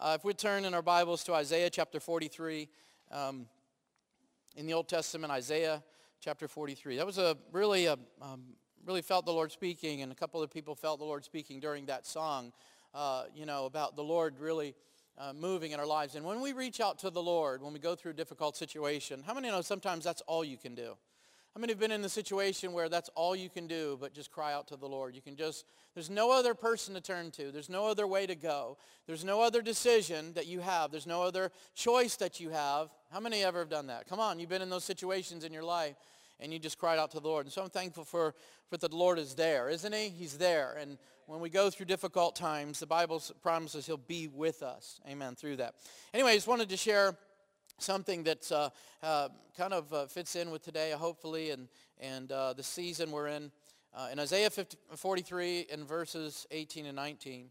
Uh, if we turn in our Bibles to Isaiah chapter 43, um, in the Old Testament, Isaiah chapter 43. That was a really, a, um, really felt the Lord speaking, and a couple of people felt the Lord speaking during that song, uh, you know, about the Lord really uh, moving in our lives. And when we reach out to the Lord, when we go through a difficult situation, how many know sometimes that's all you can do? How many have been in the situation where that's all you can do but just cry out to the Lord? You can just, there's no other person to turn to. There's no other way to go. There's no other decision that you have. There's no other choice that you have. How many ever have done that? Come on, you've been in those situations in your life and you just cried out to the Lord. And so I'm thankful for, for that the Lord is there, isn't he? He's there. And when we go through difficult times, the Bible promises he'll be with us. Amen, through that. Anyway, I just wanted to share something that uh, uh, kind of uh, fits in with today, hopefully, and, and uh, the season we're in. Uh, in Isaiah 50, 43 in verses 18 and 19,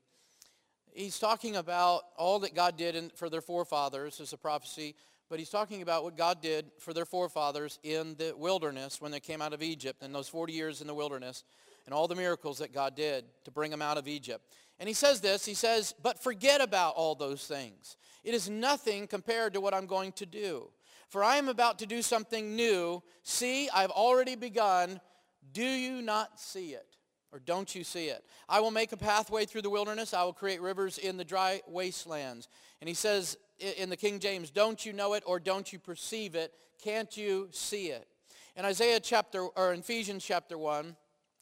he's talking about all that God did in, for their forefathers as a prophecy, but he's talking about what God did for their forefathers in the wilderness when they came out of Egypt, and those 40 years in the wilderness, and all the miracles that God did to bring them out of Egypt. And he says this, he says, but forget about all those things. It is nothing compared to what I'm going to do. For I am about to do something new. See, I've already begun. Do you not see it? Or don't you see it? I will make a pathway through the wilderness. I will create rivers in the dry wastelands. And he says in the King James, don't you know it or don't you perceive it? Can't you see it? In Isaiah chapter, or Ephesians chapter 1,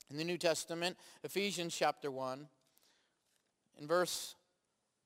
in the New Testament, Ephesians chapter 1, in verse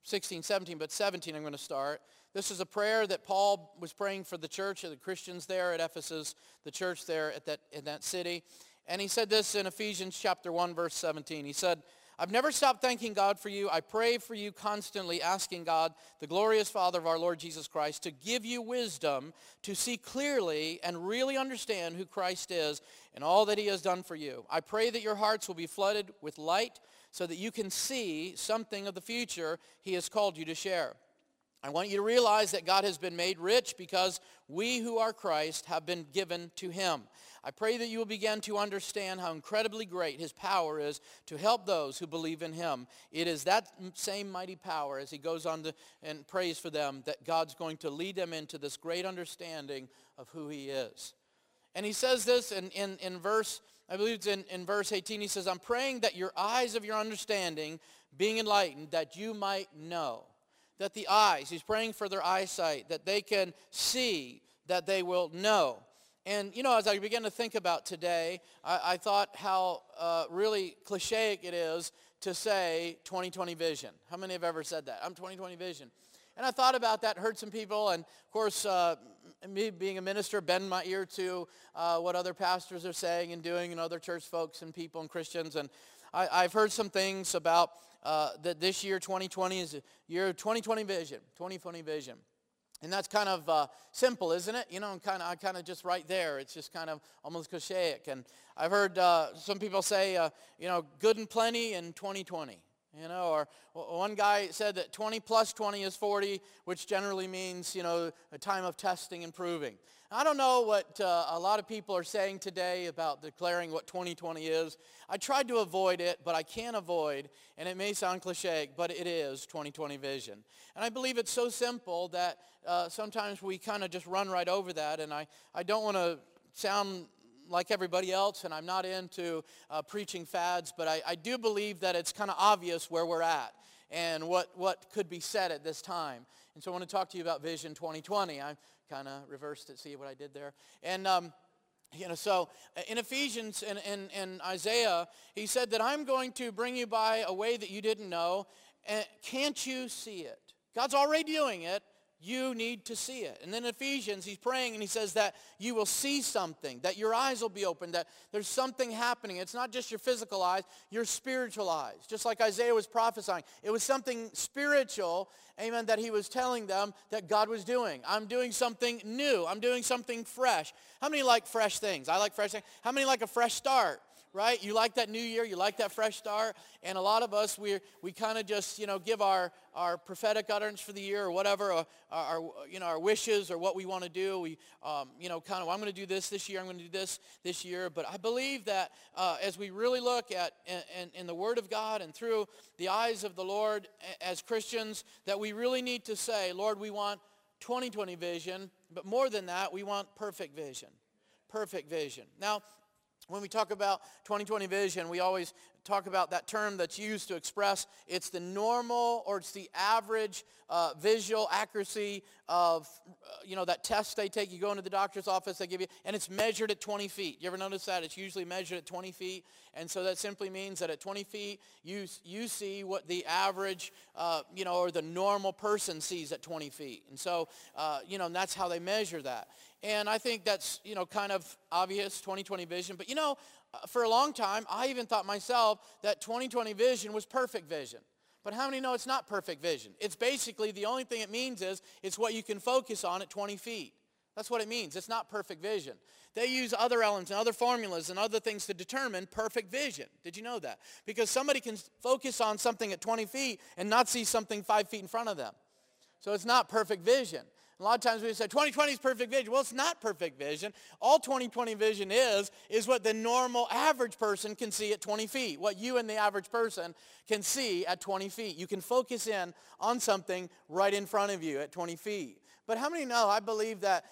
16, 17, but 17 I'm going to start. This is a prayer that Paul was praying for the church, of the Christians there at Ephesus, the church there at that, in that city. And he said this in Ephesians chapter 1, verse 17. He said, I've never stopped thanking God for you. I pray for you constantly, asking God, the glorious Father of our Lord Jesus Christ, to give you wisdom to see clearly and really understand who Christ is and all that he has done for you. I pray that your hearts will be flooded with light so that you can see something of the future he has called you to share. I want you to realize that God has been made rich because we who are Christ have been given to him. I pray that you will begin to understand how incredibly great his power is to help those who believe in him. It is that same mighty power as he goes on to, and prays for them that God's going to lead them into this great understanding of who he is. And he says this in, in, in verse I believe it's in, in verse 18. He says, I'm praying that your eyes of your understanding being enlightened, that you might know. That the eyes, he's praying for their eyesight, that they can see, that they will know. And, you know, as I began to think about today, I, I thought how uh, really cliche it is to say 2020 vision. How many have ever said that? I'm 2020 vision. And I thought about that, heard some people, and of course, uh, me being a minister, bend my ear to uh, what other pastors are saying and doing and other church folks and people and Christians. And I, have heard some things about uh, that this year, 2020, is a year of 2020 vision, 2020 vision. And that's kind of uh, simple, isn't it? You know, kind of, kind of just right there. It's just kind of almost cliche. And I've heard uh, some people say, uh, you know, good and plenty in 2020. You know, or one guy said that 20 plus 20 is 40, which generally means, you know, a time of testing and proving. I don't know what uh, a lot of people are saying today about declaring what 2020 is. I tried to avoid it, but I can't avoid, and it may sound cliche, but it is 2020 vision. And I believe it's so simple that uh, sometimes we kind of just run right over that, and I, I don't want to sound like everybody else, and I'm not into uh, preaching fads, but I, I do believe that it's kind of obvious where we're at and what, what could be said at this time. And so I want to talk to you about Vision 2020. I kind of reversed it, see what I did there. And, um, you know, so uh, in Ephesians and in, in, Isaiah, he said that I'm going to bring you by a way that you didn't know. And can't you see it? God's already doing it. You need to see it. And then Ephesians, he's praying and he says that you will see something, that your eyes will be open, that there's something happening. It's not just your physical eyes, your spiritual eyes. Just like Isaiah was prophesying. It was something spiritual, amen, that he was telling them that God was doing. I'm doing something new. I'm doing something fresh. How many like fresh things? I like fresh things. How many like a fresh start? Right? You like that new year, you like that fresh start, and a lot of us we we kind of just you know give our our prophetic utterance for the year or whatever, or our, you know our wishes or what we want to do. We um, you know kind of well, I'm going to do this this year, I'm going to do this this year. But I believe that uh, as we really look at in, in the Word of God and through the eyes of the Lord as Christians, that we really need to say, Lord, we want 2020 vision, but more than that, we want perfect vision. Perfect vision. Now, when we talk about 2020 vision, we always talk about that term that's used to express it's the normal or it's the average uh, visual accuracy of, uh, you know, that test they take. You go into the doctor's office, they give you, and it's measured at 20 feet. You ever notice that? It's usually measured at 20 feet. And so that simply means that at 20 feet, you, you see what the average, uh, you know, or the normal person sees at 20 feet. And so, uh, you know, that's how they measure that. And I think that's, you know, kind of obvious 2020 vision. But, you know, Uh, for a long time, I even thought myself that 2020 vision was perfect vision. But how many know it's not perfect vision? It's basically the only thing it means is it's what you can focus on at 20 feet. That's what it means. It's not perfect vision. They use other elements and other formulas and other things to determine perfect vision. Did you know that? Because somebody can focus on something at 20 feet and not see something five feet in front of them. So it's not perfect vision. A lot of times we say 2020 is perfect vision. Well, it's not perfect vision. All 2020 vision is, is what the normal average person can see at 20 feet. What you and the average person can see at 20 feet. You can focus in on something right in front of you at 20 feet. But how many know, I believe that,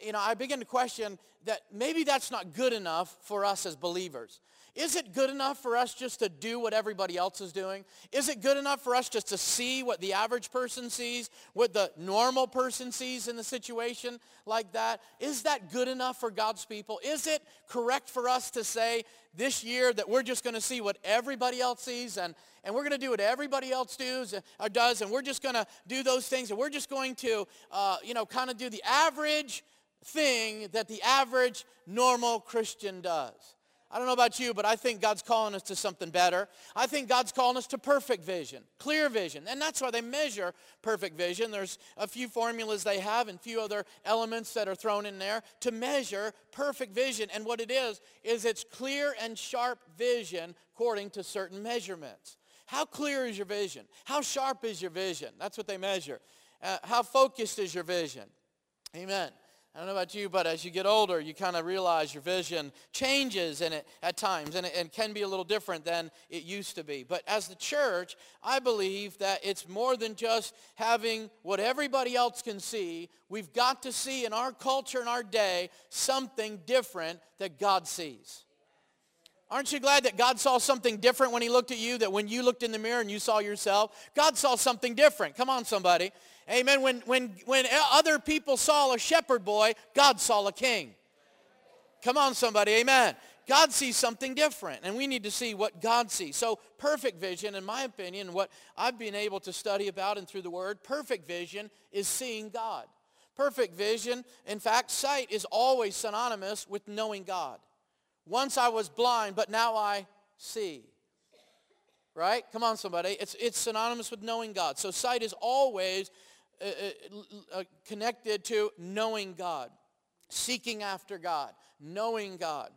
you know, I begin to question that maybe that's not good enough for us as believers. Is it good enough for us just to do what everybody else is doing? Is it good enough for us just to see what the average person sees, what the normal person sees in the situation like that? Is that good enough for God's people? Is it correct for us to say this year that we're just going to see what everybody else sees and, and we're going to do what everybody else does, uh, does and we're just going to do those things and we're just going to, uh, you know, kind of do the average thing that the average normal Christian does? I don't know about you, but I think God's calling us to something better. I think God's calling us to perfect vision, clear vision. And that's why they measure perfect vision. There's a few formulas they have and few other elements that are thrown in there to measure perfect vision. And what it is, is it's clear and sharp vision according to certain measurements. How clear is your vision? How sharp is your vision? That's what they measure. Uh, how focused is your vision? Amen. I don't know about you, but as you get older, you kind of realize your vision changes in it at times, and it, and can be a little different than it used to be. But as the church, I believe that it's more than just having what everybody else can see. We've got to see in our culture and our day something different that God sees. Aren't you glad that God saw something different when he looked at you, that when you looked in the mirror and you saw yourself, God saw something different. Come on, somebody. Amen. When, when, when other people saw a shepherd boy, God saw a king. Come on, somebody. Amen. God sees something different, and we need to see what God sees. So perfect vision, in my opinion, what I've been able to study about and through the Word, perfect vision is seeing God. Perfect vision, in fact, sight is always synonymous with knowing God. Once I was blind, but now I see. Right? Come on, somebody. It's, it's synonymous with knowing God. So sight is always uh, uh, uh, connected to knowing God, seeking after God, knowing God.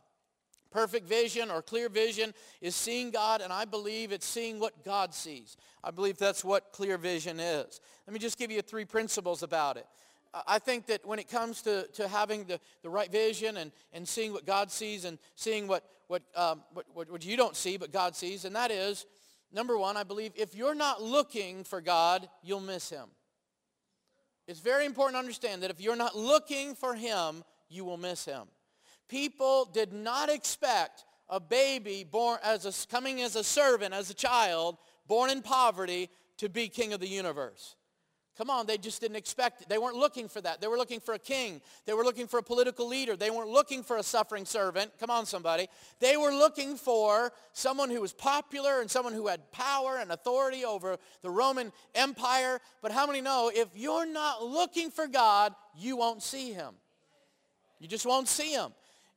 Perfect vision or clear vision is seeing God, and I believe it's seeing what God sees. I believe that's what clear vision is. Let me just give you three principles about it. I think that when it comes to, to having the, the right vision and, and seeing what God sees and seeing what, what, um, what, what you don't see but God sees, and that is, number one, I believe if you're not looking for God, you'll miss him. It's very important to understand that if you're not looking for him, you will miss him. People did not expect a baby born as a, coming as a servant, as a child, born in poverty, to be king of the universe. Come on, they just didn't expect it. They weren't looking for that. They were looking for a king. They were looking for a political leader. They weren't looking for a suffering servant. Come on, somebody. They were looking for someone who was popular and someone who had power and authority over the Roman Empire. But how many know if you're not looking for God, you won't see him. You just won't see him.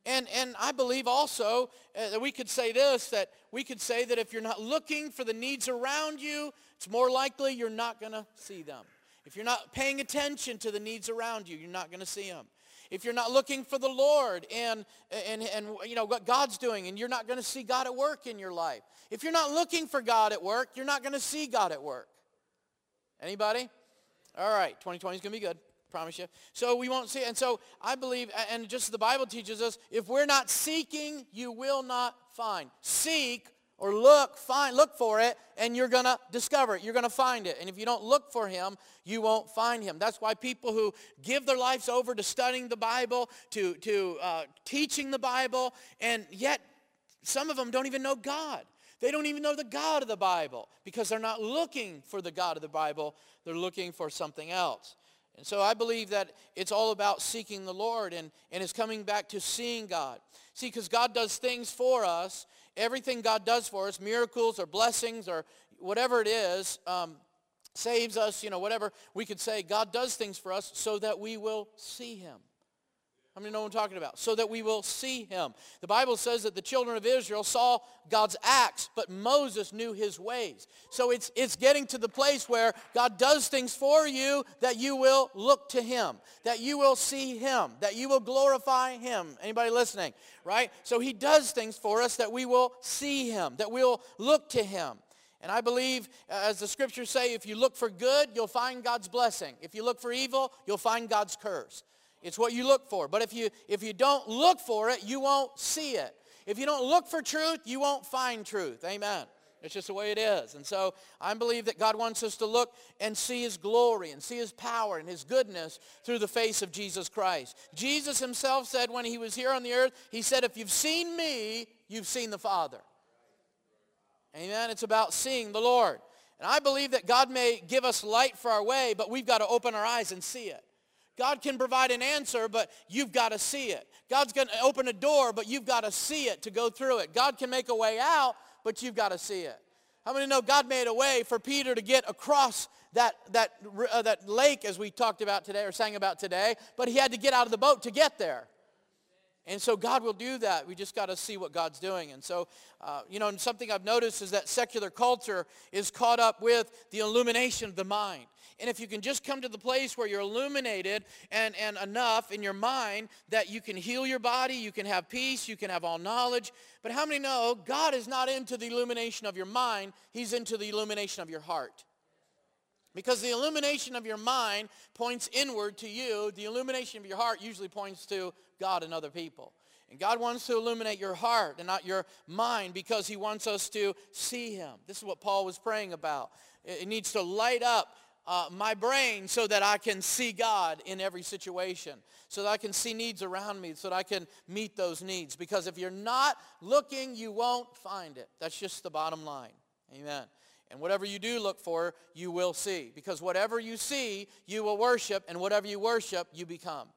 And, and I believe also uh, that we could say this, that we could say that if you're not looking for the needs around you, it's more likely you're not going to see them. If you're not paying attention to the needs around you, you're not going to see them. if you're not looking for the Lord and, and, and you know what God's doing and you're not going to see God at work in your life. If you're not looking for God at work, you're not going to see God at work. Anybody? All right, 2020 is going to be good. Promise you. So we won't see. And so I believe, and just the Bible teaches us, if we're not seeking, you will not find. Seek or look, find, look for it, and you're going to discover it. You're going to find it. And if you don't look for him, you won't find him. That's why people who give their lives over to studying the Bible, to, to uh, teaching the Bible, and yet some of them don't even know God. They don't even know the God of the Bible because they're not looking for the God of the Bible. They're looking for something else. And so I believe that it's all about seeking the Lord and, and it's coming back to seeing God. See, because God does things for us. Everything God does for us, miracles or blessings or whatever it is, um, saves us, you know, whatever we could say, God does things for us so that we will see him. How many know what I'm talking about? So that we will see him. The Bible says that the children of Israel saw God's acts, but Moses knew his ways. So it's, it's getting to the place where God does things for you that you will look to him, that you will see him, that you will glorify him. Anybody listening? Right? So he does things for us that we will see him, that we'll look to him. And I believe, uh, as the scriptures say, if you look for good, you'll find God's blessing. If you look for evil, you'll find God's curse. It's what you look for. But if you, if you don't look for it, you won't see it. If you don't look for truth, you won't find truth. Amen. It's just the way it is. And so I believe that God wants us to look and see his glory and see his power and his goodness through the face of Jesus Christ. Jesus himself said when he was here on the earth, he said, if you've seen me, you've seen the Father. Amen. It's about seeing the Lord. And I believe that God may give us light for our way, but we've got to open our eyes and see it. God can provide an answer, but you've got to see it. God's going to open a door, but you've got to see it to go through it. God can make a way out, but you've got to see it. How many know God made a way for Peter to get across that, that, uh, that lake as we talked about today or sang about today, but he had to get out of the boat to get there. And so God will do that. We just got to see what God's doing. And so, uh, you know, and something I've noticed is that secular culture is caught up with the illumination of the mind. And if you can just come to the place where you're illuminated and, and enough in your mind that you can heal your body, you can have peace, you can have all knowledge. But how many know God is not into the illumination of your mind, he's into the illumination of your heart. Because the illumination of your mind points inward to you. The illumination of your heart usually points to God and other people. And God wants to illuminate your heart and not your mind because he wants us to see him. This is what Paul was praying about. It needs to light up uh, my brain so that I can see God in every situation, so that I can see needs around me, so that I can meet those needs. Because if you're not looking, you won't find it. That's just the bottom line. Amen. And whatever you do look for, you will see. Because whatever you see, you will worship, and whatever you worship, you become.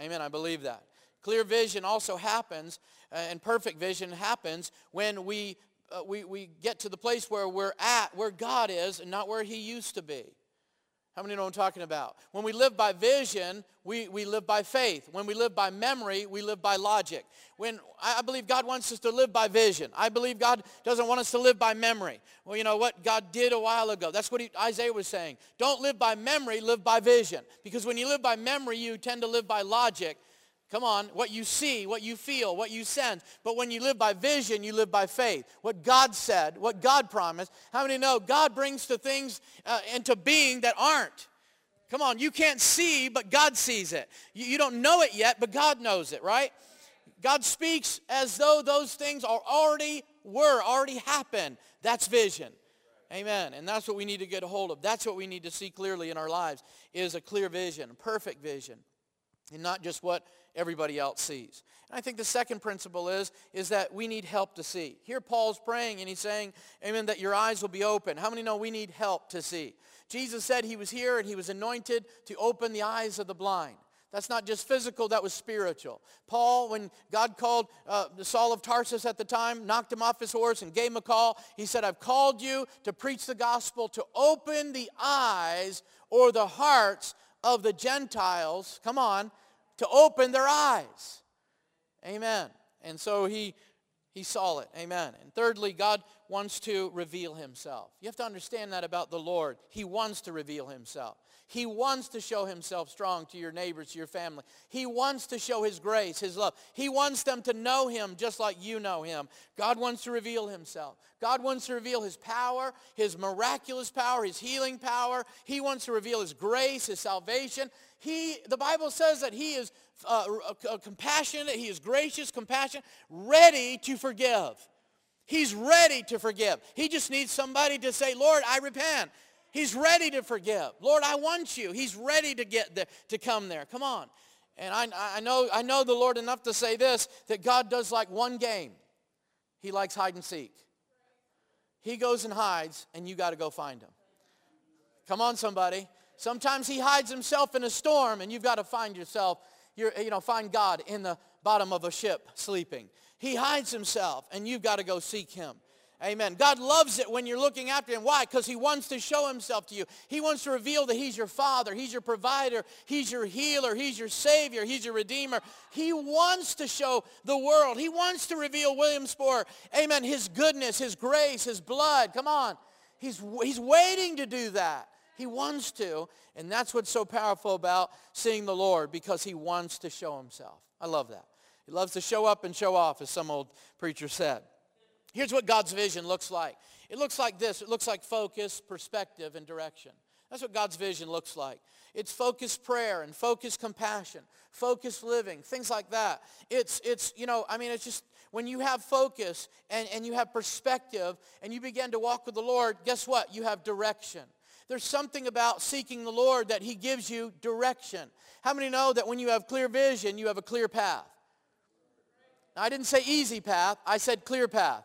Amen. I believe that. Clear vision also happens, uh, and perfect vision happens when we, uh, we, we get to the place where we're at, where God is, and not where he used to be. How many know what I'm talking about? When we live by vision, we, we live by faith. When we live by memory, we live by logic. When I believe God wants us to live by vision. I believe God doesn't want us to live by memory. Well, you know what God did a while ago. That's what he, Isaiah was saying. Don't live by memory, live by vision. Because when you live by memory, you tend to live by logic. Come on, what you see, what you feel, what you sense. But when you live by vision, you live by faith. What God said, what God promised. How many know God brings to things uh, into being that aren't? Come on, you can't see, but God sees it. You, you don't know it yet, but God knows it, right? God speaks as though those things are already were, already happened. That's vision. Amen. And that's what we need to get a hold of. That's what we need to see clearly in our lives is a clear vision, a perfect vision, and not just what everybody else sees. And I think the second principle is, is that we need help to see. Here Paul's praying and he's saying, amen, that your eyes will be open. How many know we need help to see? Jesus said he was here and he was anointed to open the eyes of the blind. That's not just physical, that was spiritual. Paul, when God called uh, Saul of Tarsus at the time, knocked him off his horse and gave him a call, he said, I've called you to preach the gospel, to open the eyes or the hearts of the Gentiles, come on, to open their eyes. Amen. And so he, he saw it. Amen. And thirdly, God wants to reveal himself. You have to understand that about the Lord. He wants to reveal himself. He wants to show himself strong to your neighbors, to your family. He wants to show his grace, his love. He wants them to know him just like you know him. God wants to reveal himself. God wants to reveal his power, his miraculous power, his healing power. He wants to reveal his grace, his salvation. He, the Bible says that he is uh, uh, compassionate, he is gracious, compassionate, ready to forgive. He's ready to forgive. He just needs somebody to say, Lord, I repent. He's ready to forgive. Lord, I want you. He's ready to get there, to come there. Come on. And I, I, know, I know the Lord enough to say this, that God does like one game. He likes hide and seek. He goes and hides, and you got to go find him. Come on, somebody. Sometimes he hides himself in a storm, and you've got to find yourself, you know, find God in the bottom of a ship sleeping. He hides himself, and you've got to go seek him. Amen. God loves it when you're looking after him. Why? Because he wants to show himself to you. He wants to reveal that he's your father. He's your provider. He's your healer. He's your savior. He's your redeemer. He wants to show the world. He wants to reveal Williamsport. Amen. His goodness, his grace, his blood. Come on. He's, he's waiting to do that. He wants to. And that's what's so powerful about seeing the Lord because he wants to show himself. I love that. He loves to show up and show off, as some old preacher said. Here's what God's vision looks like. It looks like this. It looks like focus, perspective, and direction. That's what God's vision looks like. It's focused prayer and focused compassion, focused living, things like that. It's, it's you know, I mean, it's just when you have focus and, and you have perspective and you begin to walk with the Lord, guess what? You have direction. There's something about seeking the Lord that he gives you direction. How many know that when you have clear vision, you have a clear path? Now, I didn't say easy path. I said clear path.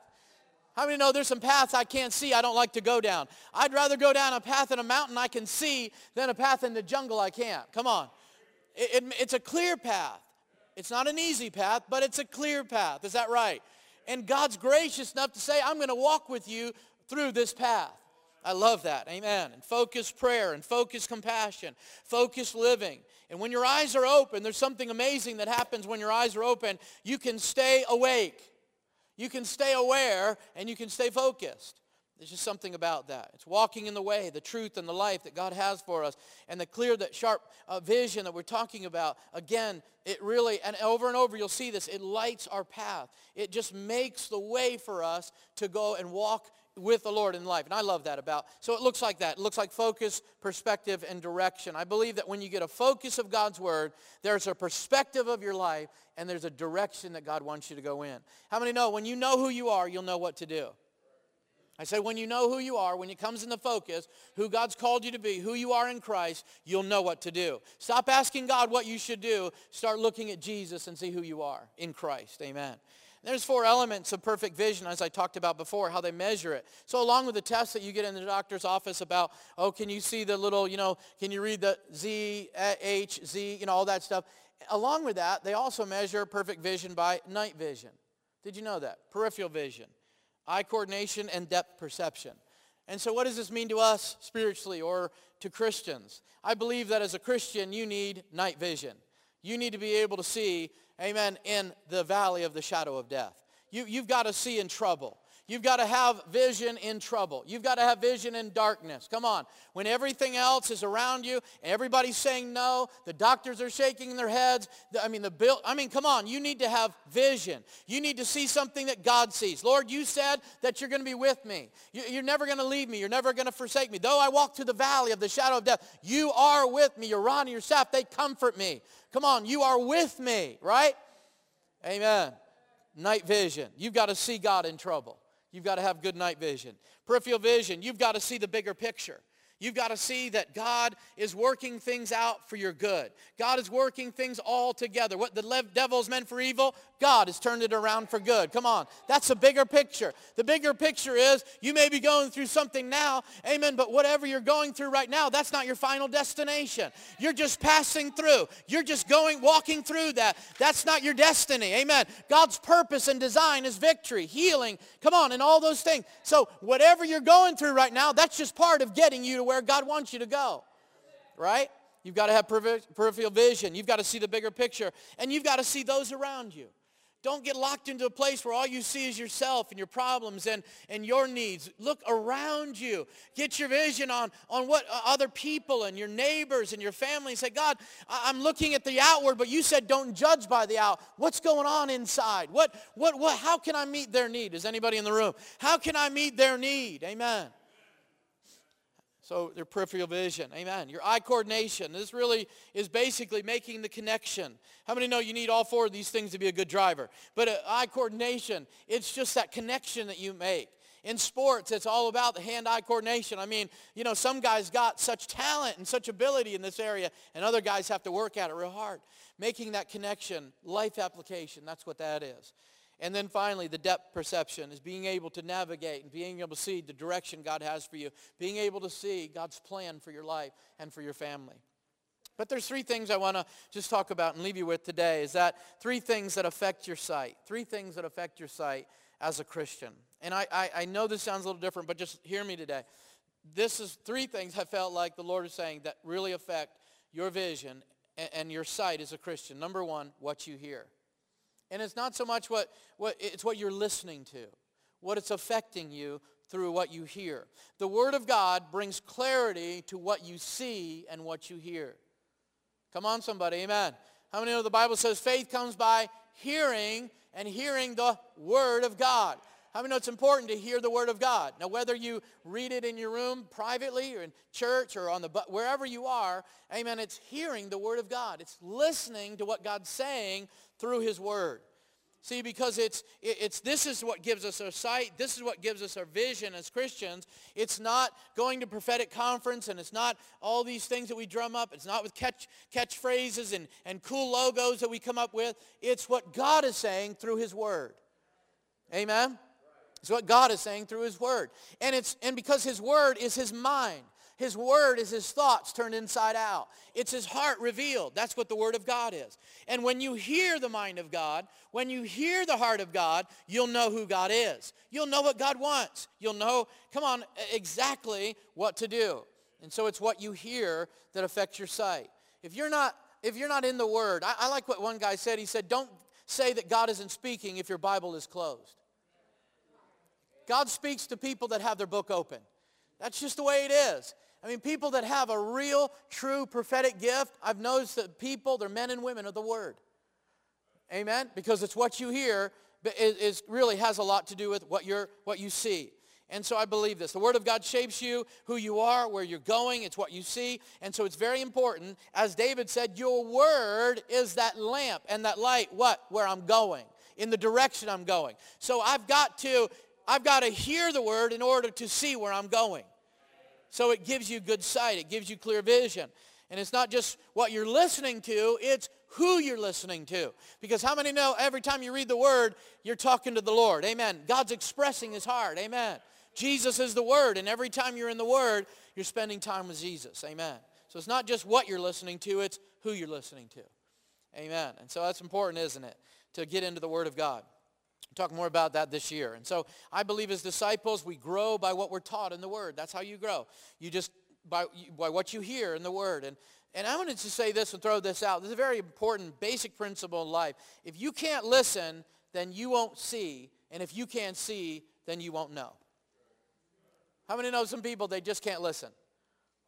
How many know there's some paths I can't see I don't like to go down? I'd rather go down a path in a mountain I can see than a path in the jungle I can't. Come on. It, it, it's a clear path. It's not an easy path, but it's a clear path. Is that right? And God's gracious enough to say, I'm going to walk with you through this path. I love that. Amen. And focus prayer and focus compassion, focus living. And when your eyes are open, there's something amazing that happens when your eyes are open. You can stay awake. You can stay aware and you can stay focused. There's just something about that. It's walking in the way, the truth and the life that God has for us. And the clear, that sharp uh, vision that we're talking about. Again, it really, and over and over you'll see this, it lights our path. It just makes the way for us to go and walk with the Lord in life. And I love that about. So it looks like that. It looks like focus, perspective, and direction. I believe that when you get a focus of God's word, there's a perspective of your life and there's a direction that God wants you to go in. How many know when you know who you are, you'll know what to do? I said when you know who you are, when it comes into focus, who God's called you to be, who you are in Christ, you'll know what to do. Stop asking God what you should do. Start looking at Jesus and see who you are in Christ. Amen. There's four elements of perfect vision, as I talked about before, how they measure it. So along with the tests that you get in the doctor's office about, oh, can you see the little, you know, can you read the Z, H, Z, you know, all that stuff. Along with that, they also measure perfect vision by night vision. Did you know that? Peripheral vision, eye coordination, and depth perception. And so what does this mean to us spiritually or to Christians? I believe that as a Christian, you need night vision. You need to be able to see amen, in the valley of the shadow of death. You, you've got to see in trouble. You've got to have vision in trouble. You've got to have vision in darkness. Come on. When everything else is around you, everybody's saying no, the doctors are shaking their heads. I mean, the bill, I mean, come on. You need to have vision. You need to see something that God sees. Lord, you said that you're going to be with me. You're never going to leave me. You're never going to forsake me. Though I walk through the valley of the shadow of death, you are with me. Your rod and your staff, they comfort me. Come on. You are with me, right? Amen. Night vision. You've got to see God in trouble. You've got to have good night vision. Peripheral vision, you've got to see the bigger picture. You've got to see that God is working things out for your good. God is working things all together. What the devil's meant for evil, God has turned it around for good. Come on. That's a bigger picture. The bigger picture is you may be going through something now, amen, but whatever you're going through right now, that's not your final destination. You're just passing through. You're just going, walking through that. That's not your destiny. Amen. God's purpose and design is victory, healing, come on, and all those things. So whatever you're going through right now, that's just part of getting you to where God wants you to go. Right? You've got to have peripheral vision. You've got to see the bigger picture. And you've got to see those around you. Don't get locked into a place where all you see is yourself and your problems and, and your needs. Look around you. Get your vision on, on what uh, other people and your neighbors and your family. Say, God, I'm looking at the outward, but you said don't judge by the out. What's going on inside? What, what, what, how can I meet their need? Is anybody in the room? How can I meet their need? Amen. So their peripheral vision. Amen. Your eye coordination. This really is basically making the connection. How many know you need all four of these things to be a good driver? But uh, eye coordination, it's just that connection that you make. In sports, it's all about the hand-eye coordination. I mean, you know, some guys got such talent and such ability in this area, and other guys have to work at it real hard. Making that connection, life application, that's what that is. And then finally, the depth perception is being able to navigate and being able to see the direction God has for you, being able to see God's plan for your life and for your family. But there's three things I want to just talk about and leave you with today is that three things that affect your sight. Three things that affect your sight as a Christian. And I, I, I know this sounds a little different, but just hear me today. This is three things I felt like the Lord is saying that really affect your vision and, and your sight as a Christian. Number one, what you hear. And it's not so much what, what it's what you're listening to, what it's affecting you through what you hear. The Word of God brings clarity to what you see and what you hear. Come on, somebody. Amen. How many know the Bible says faith comes by hearing and hearing the Word of God? How many know it's important to hear the Word of God? Now, whether you read it in your room privately or in church or on the wherever you are, amen, it's hearing the Word of God. It's listening to what God's saying through his word. See, because it's, it's, this is what gives us our sight. This is what gives us our vision as Christians. It's not going to prophetic conference and it's not all these things that we drum up. It's not with catch, catchphrases and, and cool logos that we come up with. It's what God is saying through his word. Amen? It's what God is saying through his word. And, it's, and because his word is his mind. His word is his thoughts turned inside out. It's his heart revealed. That's what the word of God is. And when you hear the mind of God, when you hear the heart of God, you'll know who God is. You'll know what God wants. You'll know, come on, exactly what to do. And so it's what you hear that affects your sight. If you're not, if you're not in the word, I, I like what one guy said. He said, don't say that God isn't speaking if your Bible is closed. God speaks to people that have their book open. That's just the way it is. I mean, people that have a real, true prophetic gift, I've noticed that people, they're men and women of the Word. Amen? Because it's what you hear is, really has a lot to do with what, you're, what you see. And so I believe this. The Word of God shapes you, who you are, where you're going. It's what you see. And so it's very important. As David said, your Word is that lamp and that light, what? Where I'm going, in the direction I'm going. So I've got to, I've got to hear the Word in order to see where I'm going. So it gives you good sight. It gives you clear vision. And it's not just what you're listening to, it's who you're listening to. Because how many know every time you read the word, you're talking to the Lord? Amen. God's expressing his heart. Amen. Jesus is the word. And every time you're in the word, you're spending time with Jesus. Amen. So it's not just what you're listening to, it's who you're listening to. Amen. And so that's important, isn't it? To get into the word of God. Talk more about that this year. And so I believe as disciples, we grow by what we're taught in the Word. That's how you grow. You just, by, by what you hear in the Word. And, and I wanted to say this and throw this out. This is a very important basic principle in life. If you can't listen, then you won't see. And if you can't see, then you won't know. How many know some people, they just can't listen?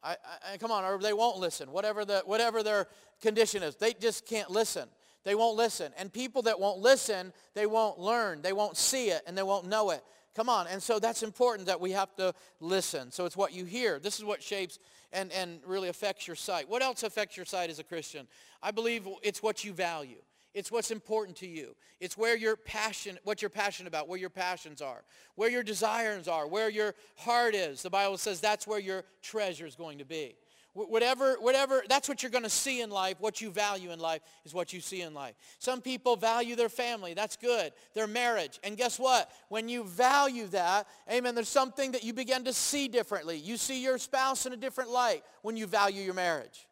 I, I, come on, or they won't listen. Whatever, the, whatever their condition is, they just can't listen. They won't listen. And people that won't listen, they won't learn. They won't see it and they won't know it. Come on. And so that's important that we have to listen. So it's what you hear. This is what shapes and, and really affects your sight. What else affects your sight as a Christian? I believe it's what you value. It's what's important to you. It's where your passion, what you're passionate about, where your passions are, where your desires are, where your heart is. The Bible says that's where your treasure is going to be. Whatever, whatever, that's what you're going to see in life. What you value in life is what you see in life. Some people value their family. That's good. Their marriage. And guess what? When you value that, amen, there's something that you begin to see differently. You see your spouse in a different light when you value your marriage.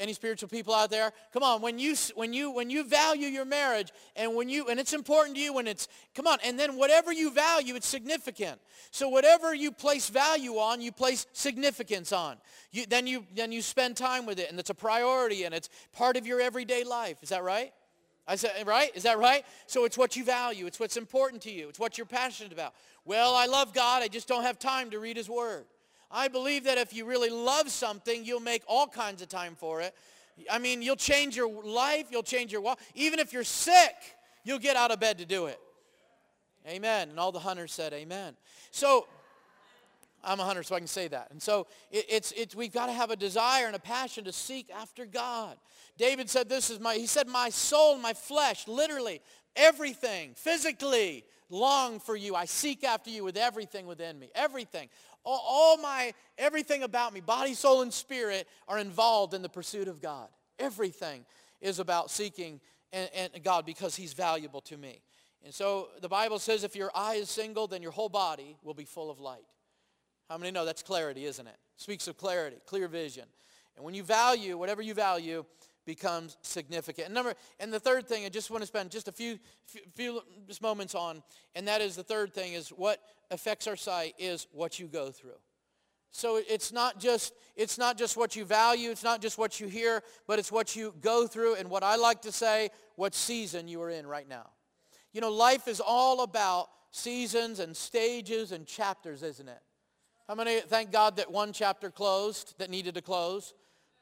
Any spiritual people out there? Come on, when you when you when you value your marriage and when you and it's important to you when it's come on, and then whatever you value, it's significant. So whatever you place value on, you place significance on. You, then you then you spend time with it, and it's a priority, and it's part of your everyday life. Is that right? I said, eh, right? Is that right? So it's what you value. It's what's important to you. It's what you're passionate about. Well, I love God. I just don't have time to read his word. I believe that if you really love something, you'll make all kinds of time for it. I mean, you'll change your life. You'll change your walk. Even if you're sick, you'll get out of bed to do it. Amen. And all the hunters said amen. So I'm a hunter, so I can say that. And so it, it's, it's, we've got to have a desire and a passion to seek after God. David said this is my, he said, my soul, my flesh, literally, everything, physically, long for you. I seek after you with everything within me. Everything. All, all my, everything about me, body, soul, and spirit are involved in the pursuit of God. Everything is about seeking and, and God because he's valuable to me. And so the Bible says if your eye is single, then your whole body will be full of light. How many know that's clarity, isn't it? Speaks of clarity, clear vision. And when you value, whatever you value becomes significant. And number and the third thing I just want to spend just a few few, few moments on, and that is the third thing is what affects our sight is what you go through. So it's not just it's not just what you value, it's not just what you hear, but it's what you go through and what I like to say, what season you are in right now. You know, life is all about seasons and stages and chapters, isn't it? How many thank God that one chapter closed that needed to close?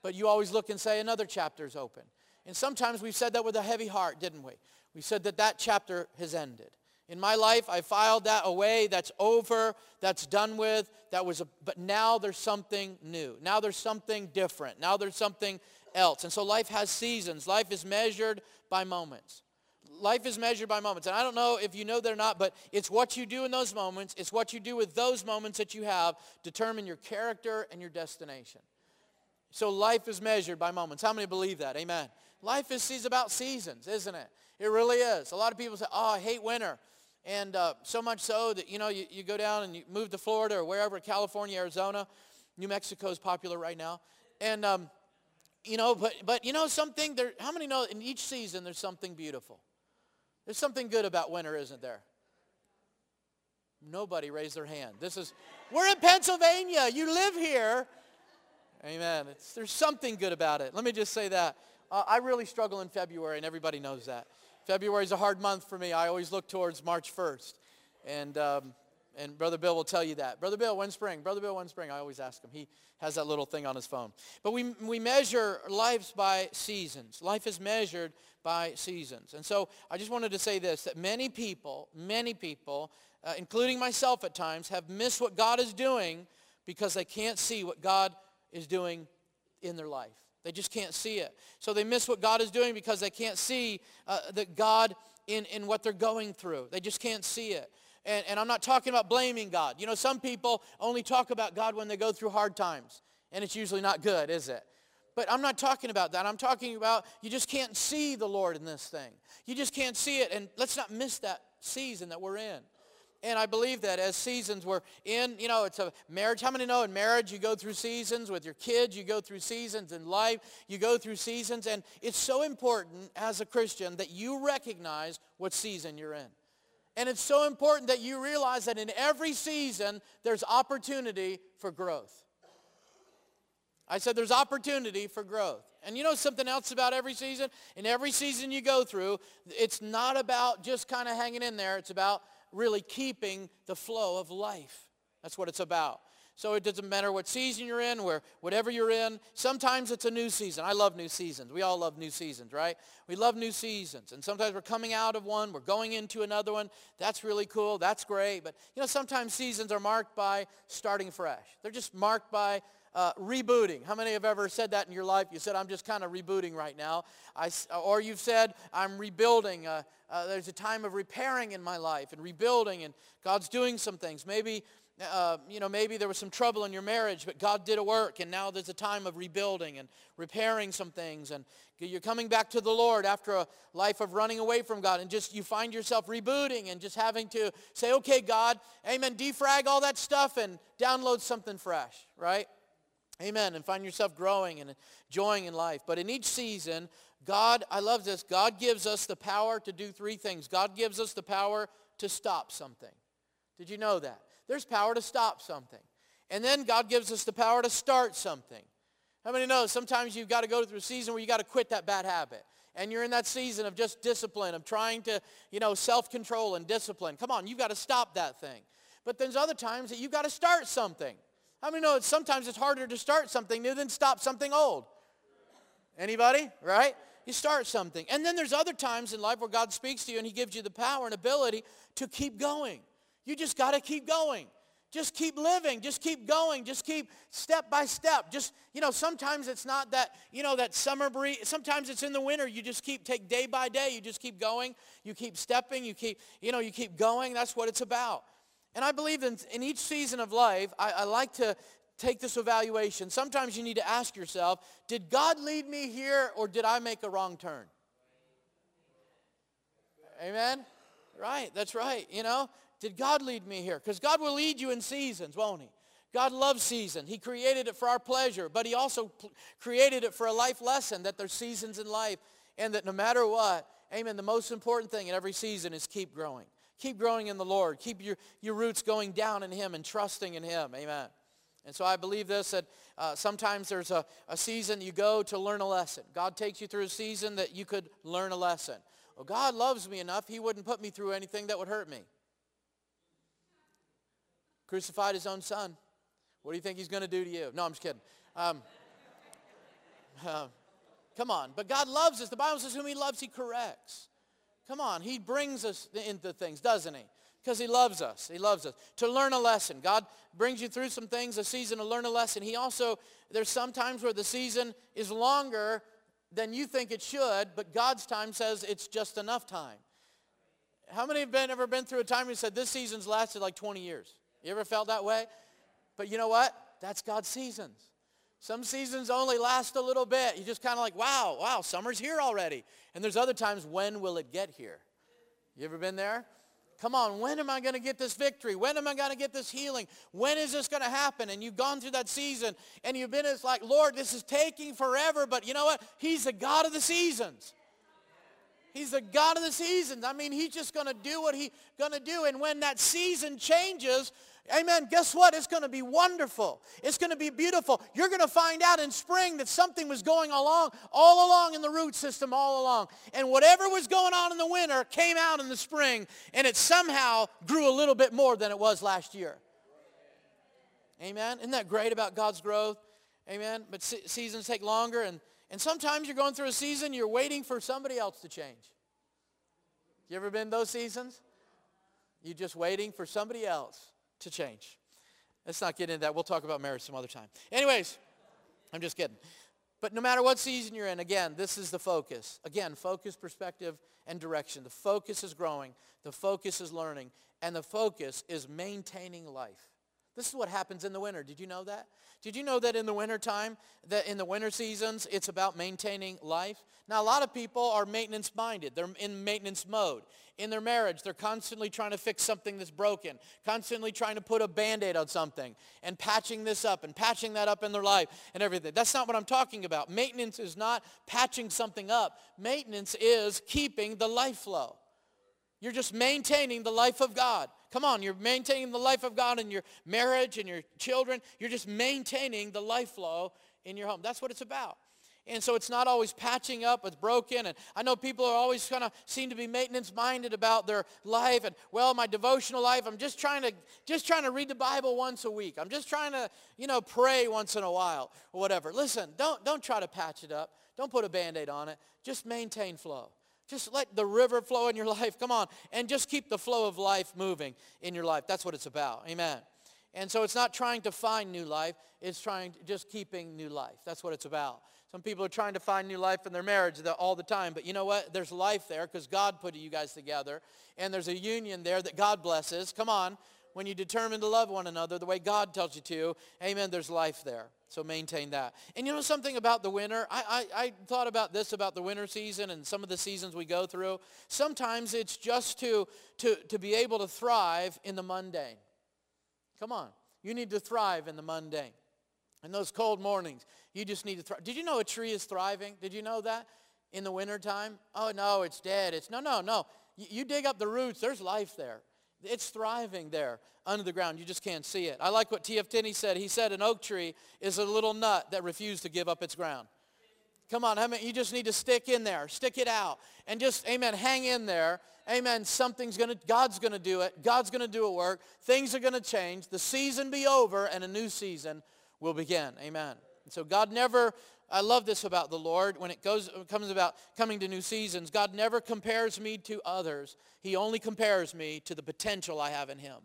But you always look and say another chapter is open. And sometimes we've said that with a heavy heart, didn't we? We said that that chapter has ended. In my life, I filed that away. That's over. That's done with. That was a, but now there's something new. Now there's something different. Now there's something else. And so life has seasons. Life is measured by moments life is measured by moments. And I don't know if you know that or not, but it's what you do in those moments. It's what you do with those moments that you have determine your character and your destination. So life is measured by moments. How many believe that? Amen. Life is, is about seasons, isn't it? It really is. A lot of people say, oh, I hate winter. And uh, so much so that, you know, you, you go down and you move to Florida or wherever, California, Arizona. New Mexico is popular right now. And, um, you know, but, but you know something, there, how many know in each season there's something beautiful? There's something good about winter, isn't there? Nobody raised their hand. This is, we're in Pennsylvania. You live here. Amen. It's, there's something good about it. Let me just say that. Uh, I really struggle in February, and everybody knows that. February is a hard month for me. I always look towards March 1st. And, um, and Brother Bill will tell you that. Brother Bill, when spring? Brother Bill, when spring? I always ask him. He has that little thing on his phone. But we, we measure lives by seasons. Life is measured by seasons. And so I just wanted to say this, that many people, many people, uh, including myself at times, have missed what God is doing because they can't see what God is doing in their life. They just can't see it. So they miss what God is doing because they can't see uh, that God in, in what they're going through. They just can't see it. And, and I'm not talking about blaming God. You know, some people only talk about God when they go through hard times. And it's usually not good, is it? But I'm not talking about that. I'm talking about you just can't see the Lord in this thing. You just can't see it. And let's not miss that season that we're in. And I believe that as seasons we're in, you know, it's a marriage. How many know in marriage you go through seasons with your kids, you go through seasons in life, you go through seasons. And it's so important as a Christian that you recognize what season you're in. And it's so important that you realize that in every season there's opportunity for growth. I said there's opportunity for growth. And you know something else about every season? In every season you go through, it's not about just kind of hanging in there. It's about really keeping the flow of life. That's what it's about. So it doesn't matter what season you're in, where whatever you're in. Sometimes it's a new season. I love new seasons. We all love new seasons, right? We love new seasons. And sometimes we're coming out of one, we're going into another one. That's really cool. That's great. But you know, sometimes seasons are marked by starting fresh. They're just marked by uh, rebooting. How many have ever said that in your life? You said, I'm just kind of rebooting right now. I, or you've said, I'm rebuilding. Uh, uh, there's a time of repairing in my life and rebuilding, and God's doing some things. Maybe, uh, you know, maybe there was some trouble in your marriage, but God did a work, and now there's a time of rebuilding and repairing some things. And you're coming back to the Lord after a life of running away from God, and just you find yourself rebooting and just having to say, okay, God, amen, defrag all that stuff and download something fresh, right? Amen. And find yourself growing and enjoying in life. But in each season, God, I love this, God gives us the power to do three things. God gives us the power to stop something. Did you know that? There's power to stop something. And then God gives us the power to start something. How many know sometimes you've got to go through a season where you got to quit that bad habit? and you're in that season of just discipline, of trying to, you know, self-control and discipline. Come on, you've got to stop that thing. But there's other times that you've got to start something. How many know that sometimes it's harder to start something new than stop something old? Anybody? Right? You start something. And then there's other times in life where God speaks to you and he gives you the power and ability to keep going. You just got to keep going. Just keep living. Just keep going. Just keep step by step. Just, you know, sometimes it's not that, you know, that summer breeze. Sometimes it's in the winter. You just keep, take day by day. You just keep going. You keep stepping. You keep, you know, you keep going. That's what it's about. And I believe in, in each season of life, I, I like to take this evaluation. Sometimes you need to ask yourself, did God lead me here or did I make a wrong turn? Amen? Right, that's right. You know, did God lead me here? Because God will lead you in seasons, won't he? God loves season. He created it for our pleasure, but he also created it for a life lesson that there's seasons in life and that no matter what, amen, the most important thing in every season is keep growing. Keep growing in the Lord. Keep your, your roots going down in him and trusting in him. Amen. And so I believe this, that uh, sometimes there's a, a season you go to learn a lesson. God takes you through a season that you could learn a lesson. Well, God loves me enough, he wouldn't put me through anything that would hurt me. Crucified his own son. What do you think he's going to do to you? No, I'm just kidding. Um, uh, come on. But God loves us. The Bible says whom he loves, he corrects. Come on. He brings us into things, doesn't he? Because he loves us. He loves us. To learn a lesson. God brings you through some things, a season to learn a lesson. He also, there's some times where the season is longer than you think it should, but God's time says it's just enough time. How many have been, ever been through a time where you said this season's lasted like 20 years? You ever felt that way? But you know what? That's God's seasons. Some seasons only last a little bit. You just kind of like, wow, wow, summer's here already. And there's other times, when will it get here? You ever been there? Come on, when am I going to get this victory? When am I going to get this healing? When is this going to happen? And you've gone through that season and you've been, it's like, Lord, this is taking forever. But you know what? He's the God of the seasons. He's the God of the seasons. I mean, he's just going to do what he's going to do. And when that season changes, Amen. Guess what? It's going to be wonderful. It's going to be beautiful. You're going to find out in spring that something was going along, all along in the root system, all along. And whatever was going on in the winter came out in the spring, and it somehow grew a little bit more than it was last year. Amen. Isn't that great about God's growth? Amen. But se- seasons take longer, and, and sometimes you're going through a season, you're waiting for somebody else to change. You ever been those seasons? You're just waiting for somebody else to change. Let's not get into that. We'll talk about marriage some other time. Anyways, I'm just kidding. But no matter what season you're in, again, this is the focus. Again, focus, perspective, and direction. The focus is growing. The focus is learning. And the focus is maintaining life. This is what happens in the winter. Did you know that? Did you know that in the winter time, that in the winter seasons, it's about maintaining life? Now, a lot of people are maintenance minded. They're in maintenance mode. In their marriage, they're constantly trying to fix something that's broken, constantly trying to put a band-aid on something and patching this up and patching that up in their life and everything. That's not what I'm talking about. Maintenance is not patching something up. Maintenance is keeping the life flow. You're just maintaining the life of God. Come on, you're maintaining the life of God in your marriage and your children. You're just maintaining the life flow in your home. That's what it's about. And so it's not always patching up what's broken. And I know people are always kind of seem to be maintenance minded about their life. And well, my devotional life, I'm just trying to just trying to read the Bible once a week. I'm just trying to, you know, pray once in a while or whatever. Listen, don't don't try to patch it up. Don't put a band-aid on it. Just maintain flow. Just let the river flow in your life. Come on. And just keep the flow of life moving in your life. That's what it's about. Amen. And so it's not trying to find new life. It's trying to, just keeping new life. That's what it's about. Some people are trying to find new life in their marriage all the time. But you know what? There's life there because God put you guys together. And there's a union there that God blesses. Come on. When you determine to love one another the way God tells you to, amen, there's life there. So maintain that. And you know something about the winter? I, I, I, thought about this about the winter season and some of the seasons we go through. Sometimes it's just to, to, to be able to thrive in the mundane. Come on. You need to thrive in the mundane. In those cold mornings, you just need to thrive. Did you know a tree is thriving? Did you know that? In the wintertime? Oh, no, it's dead. It's No, no, no. You, you dig up the roots. There's life there. It's thriving there under the ground. You just can't see it. I like what T.F. Tenney said. He said an oak tree is a little nut that refused to give up its ground. Come on, I mean, you just need to stick in there, stick it out, and just, amen, hang in there. Amen. Something's going to, God's going to do it. God's going to do a work. Things are going to change. The season be over and a new season will begin. Amen. And so God never, I love this about the Lord. When it goes, comes about coming to new seasons, God never compares me to others. He only compares me to the potential I have in him.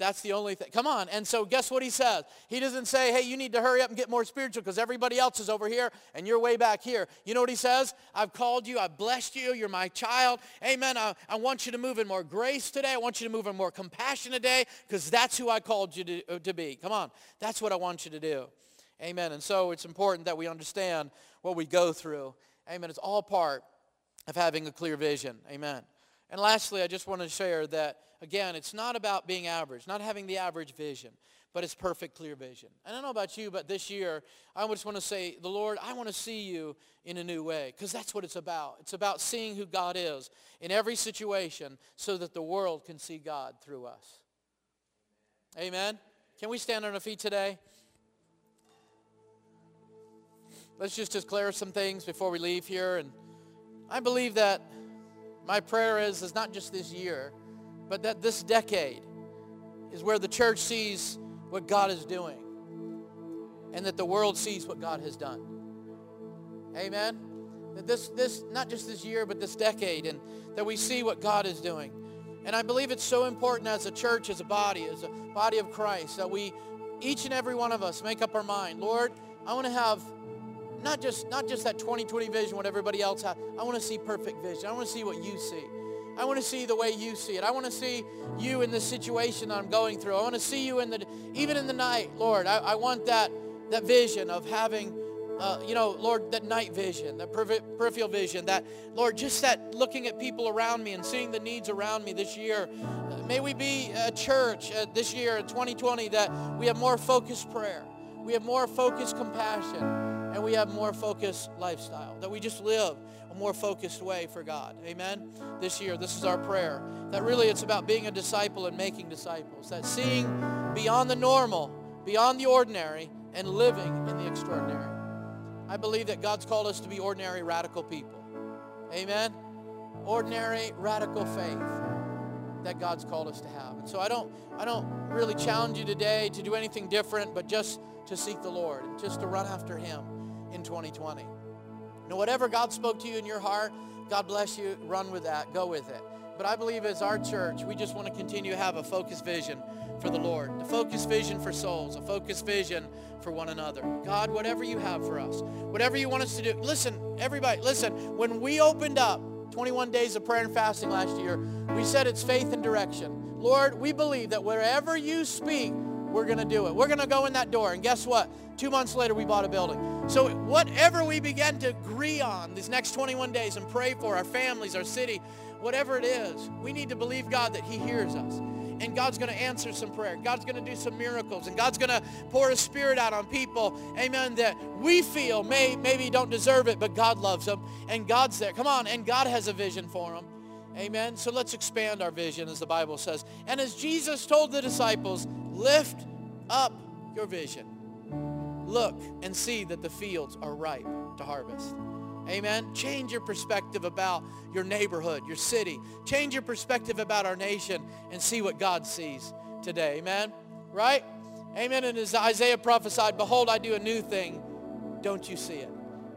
That's the only thing. Come on. And so guess what he says? He doesn't say, hey, you need to hurry up and get more spiritual because everybody else is over here and you're way back here. You know what he says? I've called you. I've blessed you. You're my child. Amen. I, I want you to move in more grace today. I want you to move in more compassion today because that's who I called you to, uh, to be. Come on. That's what I want you to do. Amen. And so it's important that we understand what we go through. Amen. It's all part of having a clear vision. Amen. And lastly, I just want to share that Again, it's not about being average, not having the average vision, but it's perfect, clear vision. And I don't know about you, but this year, I just want to say, the Lord, I want to see you in a new way, because that's what it's about. It's about seeing who God is in every situation so that the world can see God through us. Amen? Can we stand on our feet today? Let's just declare some things before we leave here. And I believe that my prayer is, is not just this year, but that this decade is where the church sees what God is doing and that the world sees what God has done. Amen? That this, this, not just this year, but this decade, and that we see what God is doing. And I believe it's so important as a church, as a body, as a body of Christ, that we, each and every one of us, make up our mind. Lord, I want to have not just, not just that 2020 vision, what everybody else has. I want to see perfect vision. I want to see what you see. I want to see the way you see it. I want to see you in the situation that I'm going through. I want to see you in the, even in the night, Lord. I, I want that, that vision of having, uh, you know, Lord, that night vision, that peripheral vision, that, Lord, just that looking at people around me and seeing the needs around me this year. may we be a church uh, this year in 2020 that we have more focused prayer. We have more focused compassion and we have more focused lifestyle. That we just live a more focused way for God. Amen? This year, this is our prayer. That really it's about being a disciple and making disciples. That seeing beyond the normal, beyond the ordinary, and living in the extraordinary. I believe that God's called us to be ordinary, radical people. Amen? Ordinary, radical faith that God's called us to have. And so I don't, I don't really challenge you today to do anything different, but just to seek the Lord, just to run after him in 2020. Now, whatever God spoke to you in your heart, God bless you. Run with that. Go with it. But I believe as our church, we just want to continue to have a focused vision for the Lord, a focused vision for souls, a focused vision for one another. God, whatever you have for us, whatever you want us to do. Listen, everybody, listen. When we opened up 21 days of prayer and fasting last year, we said it's faith and direction. Lord, we believe that wherever you speak, we're going to do it. We're going to go in that door. And guess what? Two months later, we bought a building. So whatever we begin to agree on these next 21 days and pray for our families, our city, whatever it is, we need to believe God that he hears us. And God's going to answer some prayer. God's going to do some miracles. And God's going to pour his spirit out on people, amen, that we feel may, maybe don't deserve it, but God loves them. And God's there. Come on. And God has a vision for them. Amen. So let's expand our vision, as the Bible says. And as Jesus told the disciples, lift up your vision. Look and see that the fields are ripe to harvest. Amen. Change your perspective about your neighborhood, your city. Change your perspective about our nation and see what God sees today. Amen. Right? Amen. And as Isaiah prophesied, behold, I do a new thing. Don't you see it?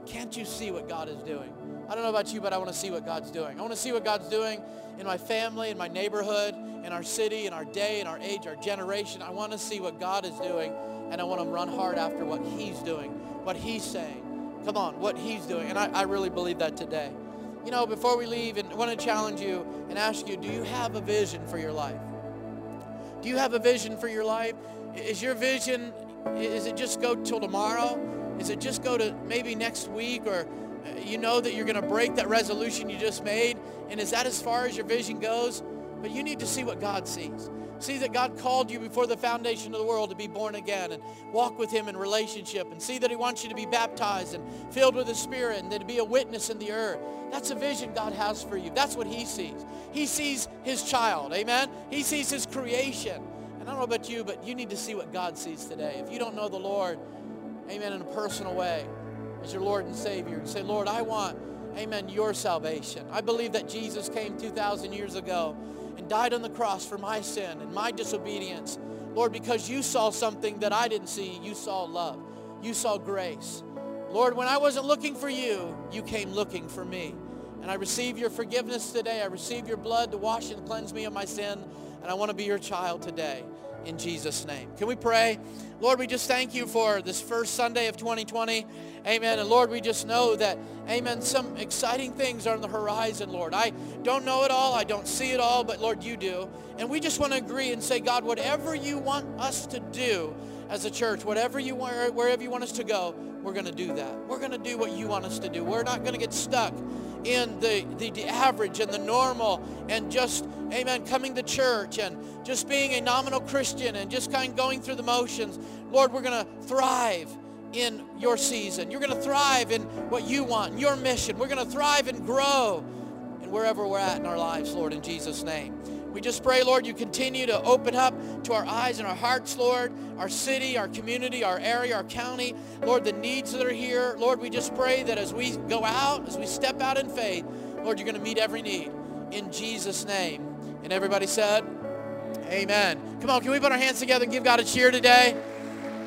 Can't you see what God is doing? I don't know about you, but I want to see what God's doing. I want to see what God's doing in my family, in my neighborhood, in our city, in our day, in our age, our generation. I want to see what God is doing, and I want to run hard after what he's doing, what he's saying. Come on, what he's doing. And I, I really believe that today. You know, before we leave, and I want to challenge you and ask you, do you have a vision for your life? Do you have a vision for your life? Is your vision, is it just go till tomorrow? Is it just go to maybe next week or Uh, you know that you're going to break that resolution you just made. And is that as far as your vision goes? But you need to see what God sees. See that God called you before the foundation of the world to be born again and walk with him in relationship and see that he wants you to be baptized and filled with the Spirit and to be a witness in the earth. That's a vision God has for you. That's what he sees. He sees his child. Amen? He sees his creation. And I don't know about you, but you need to see what God sees today. If you don't know the Lord, amen, in a personal way, as your Lord and Savior and say, Lord, I want, amen, your salvation. I believe that Jesus came 2,000 years ago and died on the cross for my sin and my disobedience. Lord, because you saw something that I didn't see, you saw love. You saw grace. Lord, when I wasn't looking for you, you came looking for me. And I receive your forgiveness today. I receive your blood to wash and cleanse me of my sin. And I want to be your child today in Jesus' name. Can we pray? Lord, we just thank you for this first Sunday of 2020. Amen. And Lord, we just know that, amen, some exciting things are on the horizon, Lord. I don't know it all. I don't see it all, but Lord, you do. And we just want to agree and say, God, whatever you want us to do as a church, whatever you want, wherever you want us to go, we're going to do that. We're going to do what you want us to do. We're not going to get stuck in the, the, average and the normal and just, amen, coming to church and just being a nominal Christian and just kind of going through the motions. Lord, we're going to thrive in your season. You're going to thrive in what you want, in your mission. We're going to thrive and grow in wherever we're at in our lives, Lord, in Jesus' name. We just pray, Lord, you continue to open up to our eyes and our hearts, Lord, our city, our community, our area, our county. Lord, the needs that are here. Lord, we just pray that as we go out, as we step out in faith, Lord, you're going to meet every need in Jesus' name. And everybody said, Amen. Come on, can we put our hands together and give God a cheer today?